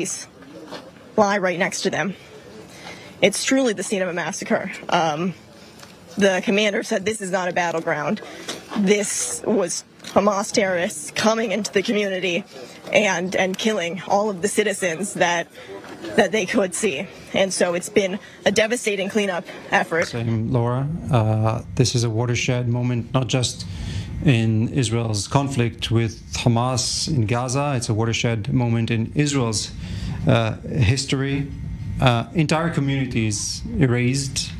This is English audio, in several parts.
bodies lie right next to them. It's truly the scene of a massacre. Um, the commander said this is not a battleground. This was Hamas terrorists coming into the community and and killing all of the citizens that that they could see. And so it's been a devastating cleanup effort. Same, Laura. Uh, this is a watershed moment, not just in Israel's conflict with Hamas in Gaza, it's a watershed moment in Israel's uh, history. Uh, entire communities erased.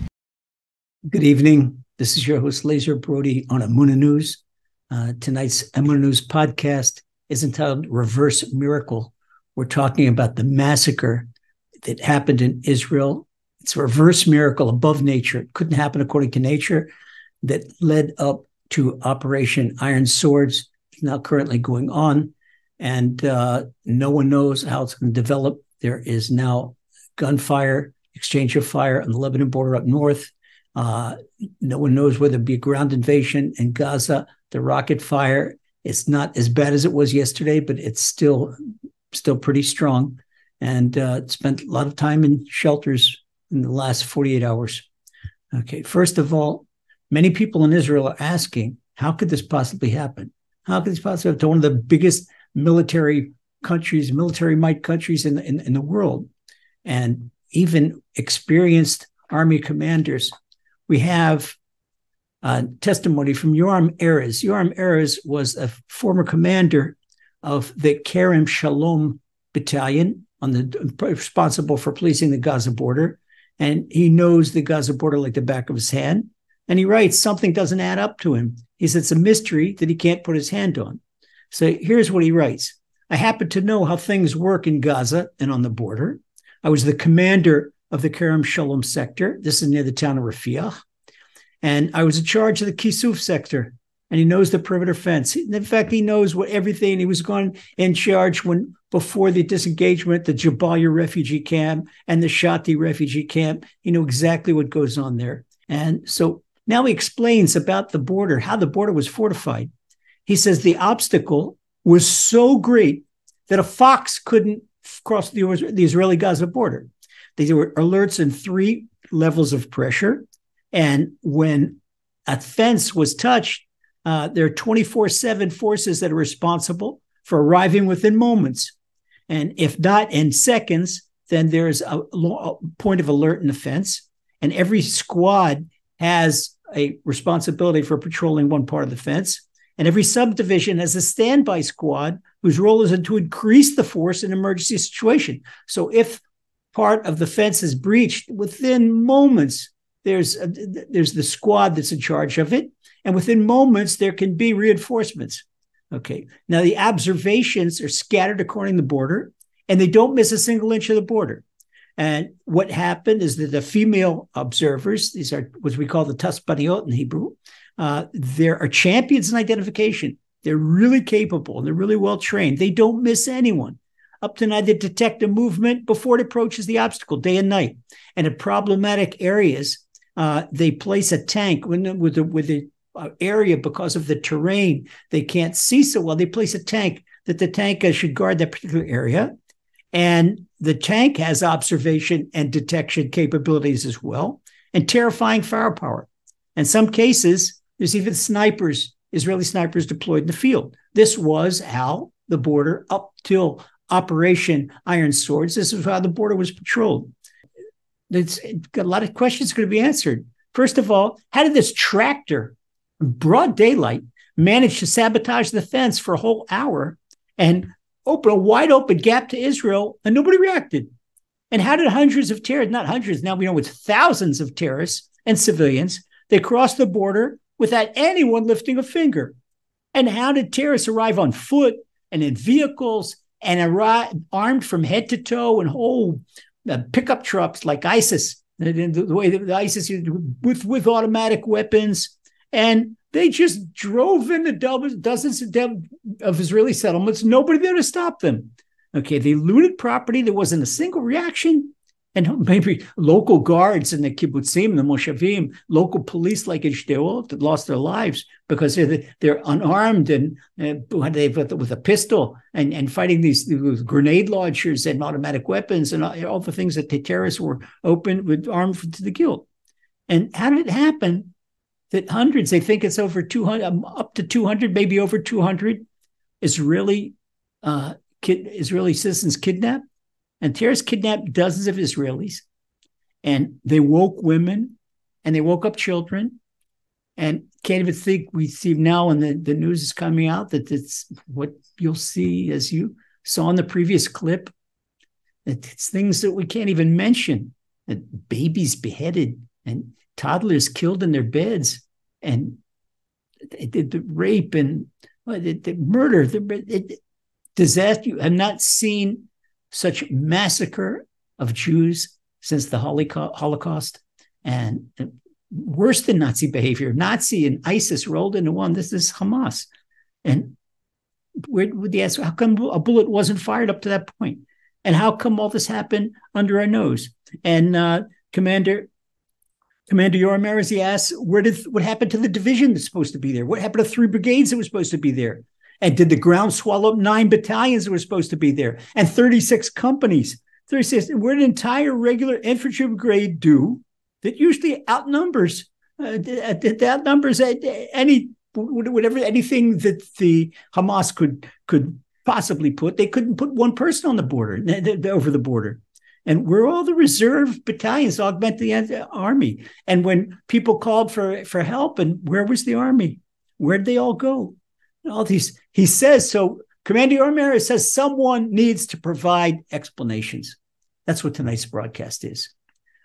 Good evening. This is your host, Lazer Brody, on Emuna News. Uh, tonight's Emuna News podcast is entitled Reverse Miracle. We're talking about the massacre that happened in Israel. It's a reverse miracle above nature. It couldn't happen according to nature that led up to Operation Iron Swords. It's now currently going on, and uh, no one knows how it's going to develop. There is now gunfire, exchange of fire on the Lebanon border up north. Uh, no one knows whether it be a ground invasion in Gaza. The rocket fire is not as bad as it was yesterday, but it's still still pretty strong and uh, spent a lot of time in shelters in the last 48 hours. Okay, first of all, many people in Israel are asking, how could this possibly happen? How could this possibly happen to one of the biggest military countries, military might countries in, in, in the world? And even experienced army commanders. We have uh, testimony from Yoram Erez. Yoram Erez was a former commander of the Kerem Shalom battalion on the responsible for policing the Gaza border, and he knows the Gaza border like the back of his hand. And he writes something doesn't add up to him. He says it's a mystery that he can't put his hand on. So here's what he writes: I happen to know how things work in Gaza and on the border. I was the commander of the Kerem Shalom sector. This is near the town of Rafiah. And I was in charge of the Kisuf sector and he knows the perimeter fence. In fact, he knows what everything. He was going in charge when before the disengagement, the Jabalia refugee camp and the Shati refugee camp. He knew exactly what goes on there. And so now he explains about the border, how the border was fortified. He says the obstacle was so great that a fox couldn't cross the, the Israeli Gaza border. There were alerts in three levels of pressure. And when a fence was touched, uh, there are 24 7 forces that are responsible for arriving within moments. And if not in seconds, then there's a, a point of alert in the fence. And every squad has a responsibility for patrolling one part of the fence. And every subdivision has a standby squad whose role is to increase the force in emergency situation. So if part of the fence is breached within moments, there's uh, a, there's the squad that's in charge of it and within moments, there can be reinforcements. Okay. Now, the observations are scattered according to the border, and they don't miss a single inch of the border. And what happened is that the female observers, these are what we call the Tatzpitaniyot in Hebrew, uh, there are champions in identification. They're really capable. and They're really well trained. They don't miss anyone. Up to now, they detect a movement before it approaches the obstacle, day and night. And in problematic areas, uh, they place a tank with, with the, with the uh, area because of the terrain. They can't see so well. They place a tank that the tank should guard that particular area. And the tank has observation and detection capabilities as well, and terrifying firepower. In some cases, there's even snipers, Israeli snipers deployed in the field. This was how the border, up till Operation Iron Swords, this is how the border was patrolled. It's got a lot of questions going to be answered. First of all, how did this tractor broad daylight, manage to sabotage the fence for a whole hour and open a wide open gap to Israel, and nobody reacted. And how did hundreds of terrorists, not hundreds, now we know it's thousands of terrorists and civilians, they crossed the border without anyone lifting a finger? And how did terrorists arrive on foot and in vehicles and arrive armed from head to toe and whole uh, pickup trucks like ISIS, the, the way that the ISIS with, with automatic weapons, and they just drove into dozens of Israeli settlements. Nobody there to stop them. Okay, they looted property. There wasn't a single reaction. and maybe local guards in the kibbutzim, the moshavim, local police like in that lost their lives because they're they're unarmed and uh, they with a pistol and, and fighting these grenade launchers and automatic weapons and all, all the things that the terrorists were open with armed to the guilt. And how did it happen that hundreds? They think it's over two hundred, um, up to two hundred, maybe over two hundred Israeli uh, kid, Israeli citizens kidnapped and terrorists kidnapped dozens of Israelis, and they woke women, and they woke up children, and can't even think. We see now, and the, the news is coming out that it's what you'll see as you saw in the previous clip. That it's things that we can't even mention. That babies beheaded and toddlers killed in their beds, and the, the rape and the, the murder, the, disaster. You have not seen such massacre of Jews since the Holocaust and worse than Nazi behavior. Nazi and ISIS rolled into one. This is Hamas. And where would the ask, how come a bullet wasn't fired up to that point? And how come all this happened under our nose? And uh, Commander Commander Yoram Erez, he asks, where did what happened to the division that's supposed to be there? What happened to three brigades that were supposed to be there? And did the ground swallow up nine battalions that were supposed to be there and 36 companies? 36. Where an entire regular infantry brigade do that usually outnumbers uh, that outnumbers any whatever anything that the Hamas could could possibly put. They couldn't put one person on the border over the border. And we're all the reserve battalions to augment the army. And when people called for, for help, and where was the army? Where'd they all go? all these he says so commander Ormera says someone needs to provide explanations that's what tonight's broadcast is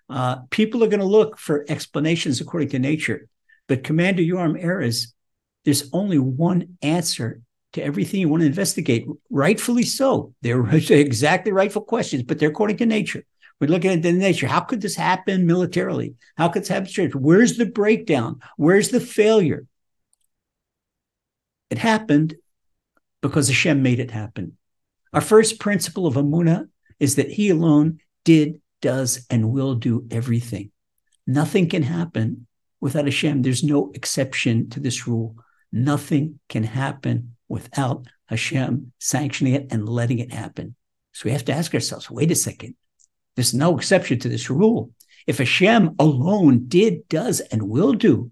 uh, people are going to look for explanations according to nature but commander Yoram Erez, there's only one answer to everything you want to investigate rightfully so they're exactly rightful questions but they're according to nature we're looking at the nature. How could this happen militarily? How could this happen? Straight? Where's the breakdown? Where's the failure? It happened because Hashem made it happen. Our first principle of Emuna is that He alone did, does, and will do everything. Nothing can happen without Hashem. There's no exception to this rule. Nothing can happen without Hashem sanctioning it and letting it happen. So we have to ask ourselves wait a second. There's no exception to this rule. If Hashem alone did, does, and will do,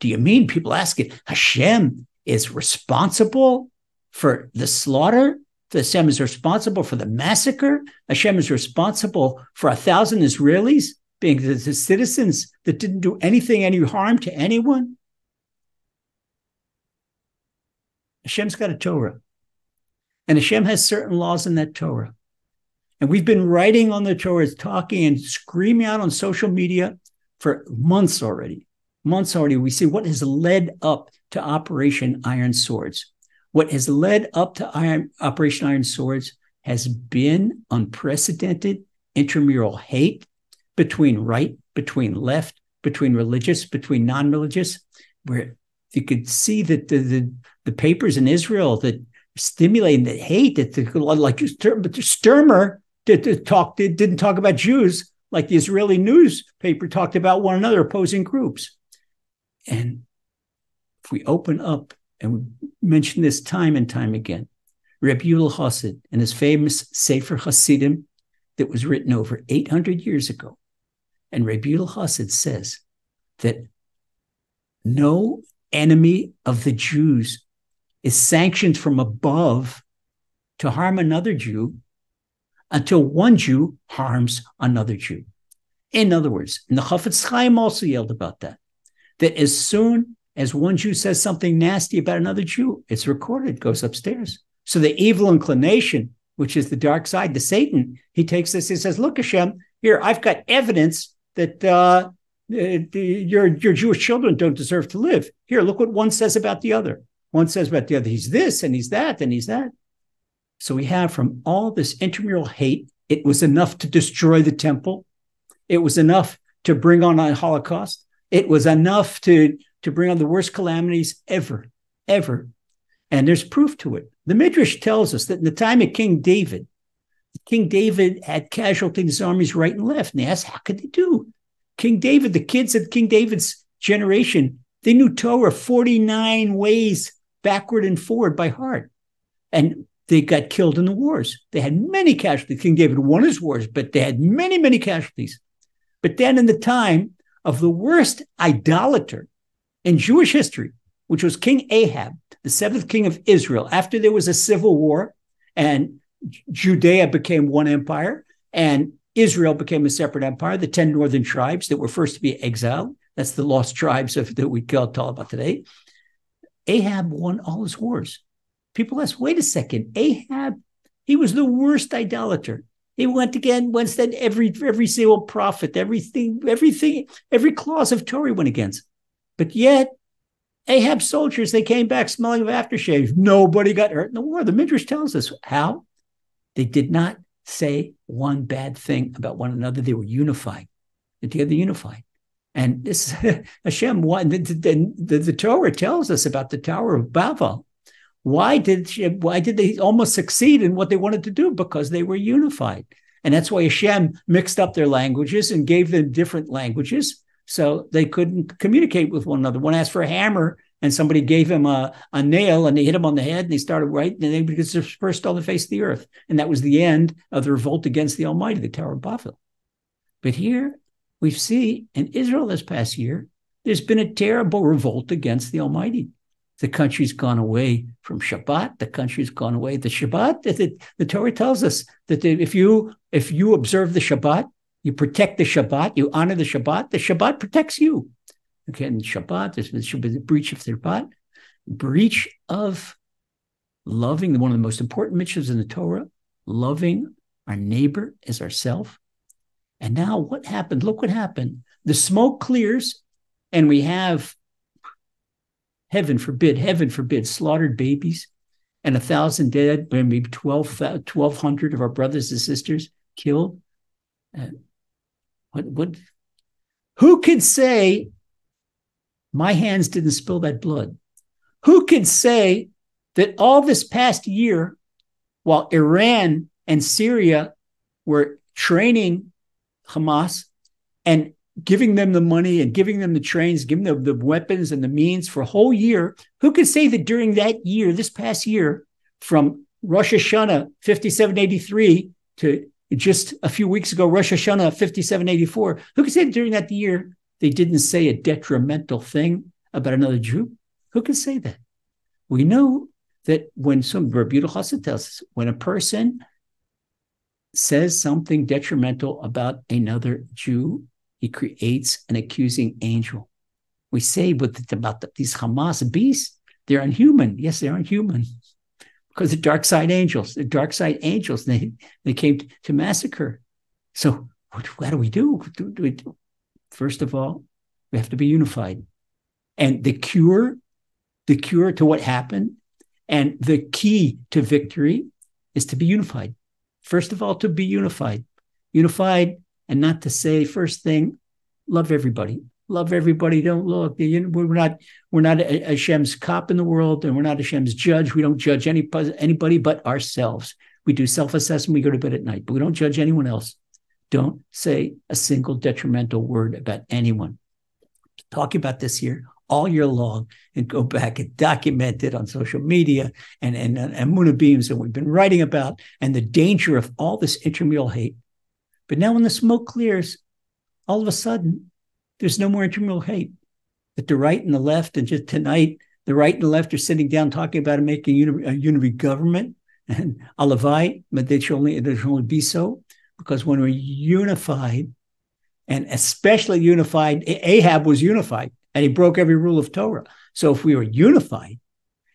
do you mean people ask it, Hashem is responsible for the slaughter. Hashem is responsible for the massacre. Hashem is responsible for a thousand Israelis being the, the citizens that didn't do anything, any harm to anyone. Hashem's got a Torah. And Hashem has certain laws in that Torah. And we've been writing on the Torah, talking and screaming out on social media for months already. Months already. We see what has led up to Operation Iron Swords. What has led up to Iron, Operation Iron Swords has been unprecedented intramural hate between right, between left, between religious, between non-religious, where you could see that the, the, the papers in Israel that stimulating the hate that the, like Sturmer did, did talk did, didn't talk about Jews like the Israeli newspaper talked about one another opposing groups. And if we open up and we mention this time and time again, Rabbi Yehuda Chassid in his famous Sefer Hasidim that was written over 800 years ago, and Rabbi Yehuda Chassid says that no enemy of the Jews is sanctioned from above to harm another Jew until one Jew harms another Jew. In other words, and the Chafetz Chaim also yelled about that, that as soon as one Jew says something nasty about another Jew, it's recorded, goes upstairs. So the evil inclination, which is the dark side, the Satan, he takes this, he says, Look, Hashem, here, I've got evidence that uh, Uh, your, your Jewish children don't deserve to live. Here, look what one says about the other. One says about the other, he's this and he's that and he's that. So we have from all this intramural hate, it was enough to destroy the temple. It was enough to bring on a Holocaust. It was enough to to bring on the worst calamities ever, ever. And there's proof to it. The Midrash tells us that in the time of King David, King David had casualties in his armies right and left. And they asked, how could they do? King David, the kids of King David's generation, they knew Torah 49 ways backward and forward by heart. And they got killed in the wars. They had many casualties. King David won his wars, but they had many, many casualties. But then, in the time of the worst idolater in Jewish history, which was King Ahab, the seventh king of Israel, after there was a civil war and Judea became one empire and Israel became a separate empire, the 10 northern tribes that were first to be exiled. That's the lost tribes of, that we talk about today. Ahab won all his wars. People ask, wait a second, Ahab, he was the worst idolater. He went again, once then every every single prophet, everything, everything, every clause of Torah went against. But yet, Ahab's soldiers, they came back smelling of aftershave. Nobody got hurt in the war. The Midrash tells us how. They did not say one bad thing about one another. They were unified. They're together unified. And this Hashem, the, the, the, the, Torah tells us about the Tower of Babel. Why did why did they almost succeed in what they wanted to do? Because they were unified. And that's why Hashem mixed up their languages and gave them different languages so they couldn't communicate with one another. One asked for a hammer and somebody gave him a, a nail and they hit him on the head and they started writing and they because dispersed on the face of the earth. And that was the end of the revolt against the Almighty, the Tower of Babel. But here we see in Israel this past year, there's been a terrible revolt against the Almighty. The country's gone away from Shabbat. The country's gone away. The Shabbat, the, the Torah tells us that if you if you observe the Shabbat, you protect the Shabbat, you honor the Shabbat, the Shabbat protects you. Okay, and Shabbat, there's the breach of Shabbat, breach of loving, the one of the most important mitzvahs in the Torah, loving our neighbor as ourself. And now what happened? Look what happened. The smoke clears, and we have, heaven forbid, heaven forbid, slaughtered babies and a thousand dead, maybe 12, 1,200 of our brothers and sisters killed. And what, what, who could say my hands didn't spill that blood? Who could say that all this past year, while Iran and Syria were training Hamas and giving them the money and giving them the trains, giving them the weapons and the means for a whole year, who could say that during that year, this past year, from Rosh Hashanah 5783 to just a few weeks ago, Rosh Hashanah 5784. Who could say that during that year they didn't say a detrimental thing about another Jew? Who could say that? We know that when some Rabbi Chassid tells us, when a person says something detrimental about another Jew, he creates an accusing angel. We say with about the, these Hamas beasts, they're unhuman. Yes, they're unhuman because the dark side angels, the dark side angels, they they came to, to massacre. So what, what, do we do, do, we do? First of all, we have to be unified, and the cure, the cure to what happened, and the key to victory is to be unified. First of all, to be unified, unified, and not to say first thing, love everybody, love everybody. Don't look. We're not we're not a Hashem's cop in the world, and we're not a Hashem's judge. We don't judge any anybody but ourselves. We do self assessment. We go to bed at night, but we don't judge anyone else. Don't say a single detrimental word about anyone. Talking about this here all year long and go back and document it on social media and and, and Muna Beams and we've been writing about and the danger of all this intramural hate. But now when the smoke clears, all of a sudden there's no more intramural hate. That the right and the left, and just tonight, the right and the left are sitting down talking about making a unity government and alavai, but they should only, it should only be so because when we're unified, and especially unified, Ahab was unified and he broke every rule of Torah. So if we were unified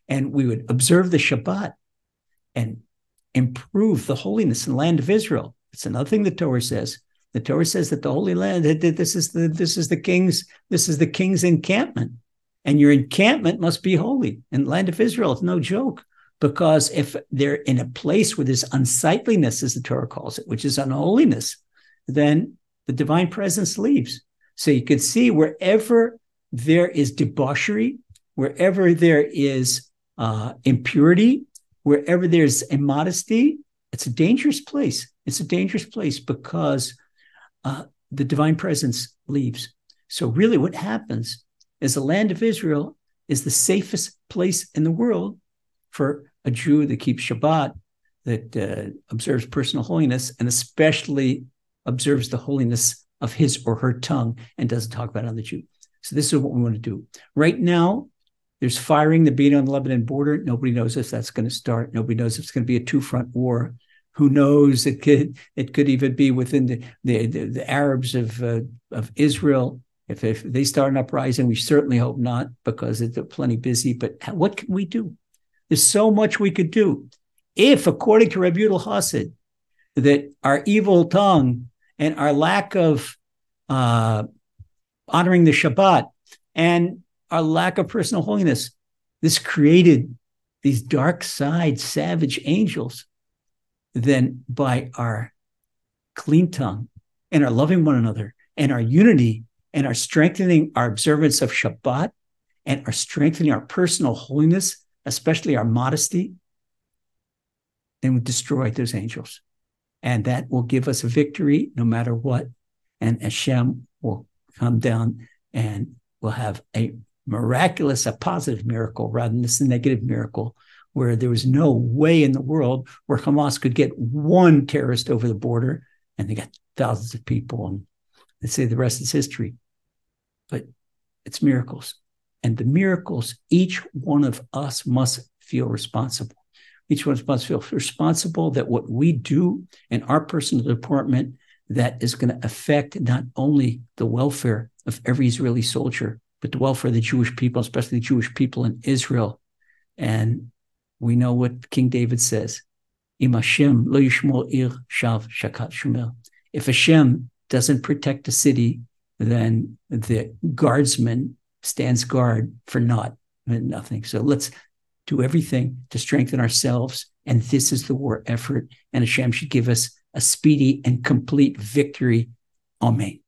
and we would observe the Shabbat and improve the holiness in the land of Israel, it's another thing the Torah says. The Torah says that the Holy Land, this is the this is the king's this is the king's encampment, and your encampment must be holy. And the land of Israel it's no joke, because if they're in a place where there's unsightliness, as the Torah calls it, which is unholiness, then the divine presence leaves. So you can see wherever there is debauchery, wherever there is uh, impurity, wherever there's immodesty, it's a dangerous place. It's a dangerous place because uh, the divine presence leaves. So, really, what happens is the land of Israel is the safest place in the world for a Jew that keeps Shabbat, that uh, observes personal holiness, and especially observes the holiness of his or her tongue and doesn't talk about the Jew. So, this is what we want to do. Right now, there's firing the beat on the Lebanon border. Nobody knows if that's going to start. Nobody knows if it's going to be a two front war. Who knows? It could it could even be within the the, the, the Arabs of uh, of Israel. If, if they start an uprising, we certainly hope not because they're plenty busy. But what can we do? There's so much we could do. If, according to Rabbi Yudel Hasid, that our evil tongue and our lack of uh, honoring the Shabbat and our lack of personal holiness. This created these dark side savage angels. Then by our clean tongue and our loving one another and our unity and our strengthening our observance of Shabbat and our strengthening our personal holiness, especially our modesty, then we destroy those angels. And that will give us a victory no matter what. And Hashem will come down and we'll have a miraculous, a positive miracle rather than this negative miracle where there was no way in the world where Hamas could get one terrorist over the border and they got thousands of people and they say the rest is history. But it's miracles. And the miracles, each one of us must feel responsible. Each one of us must feel responsible that what we do in our personal department that is going to affect not only the welfare of every Israeli soldier, but the welfare of the Jewish people, especially the Jewish people in Israel. And we know what King David says. If Hashem doesn't protect the city, then the guardsman stands guard for naught and nothing. So let's do everything to strengthen ourselves. And this is the war effort. And Hashem should give us a speedy and complete victory. Amen.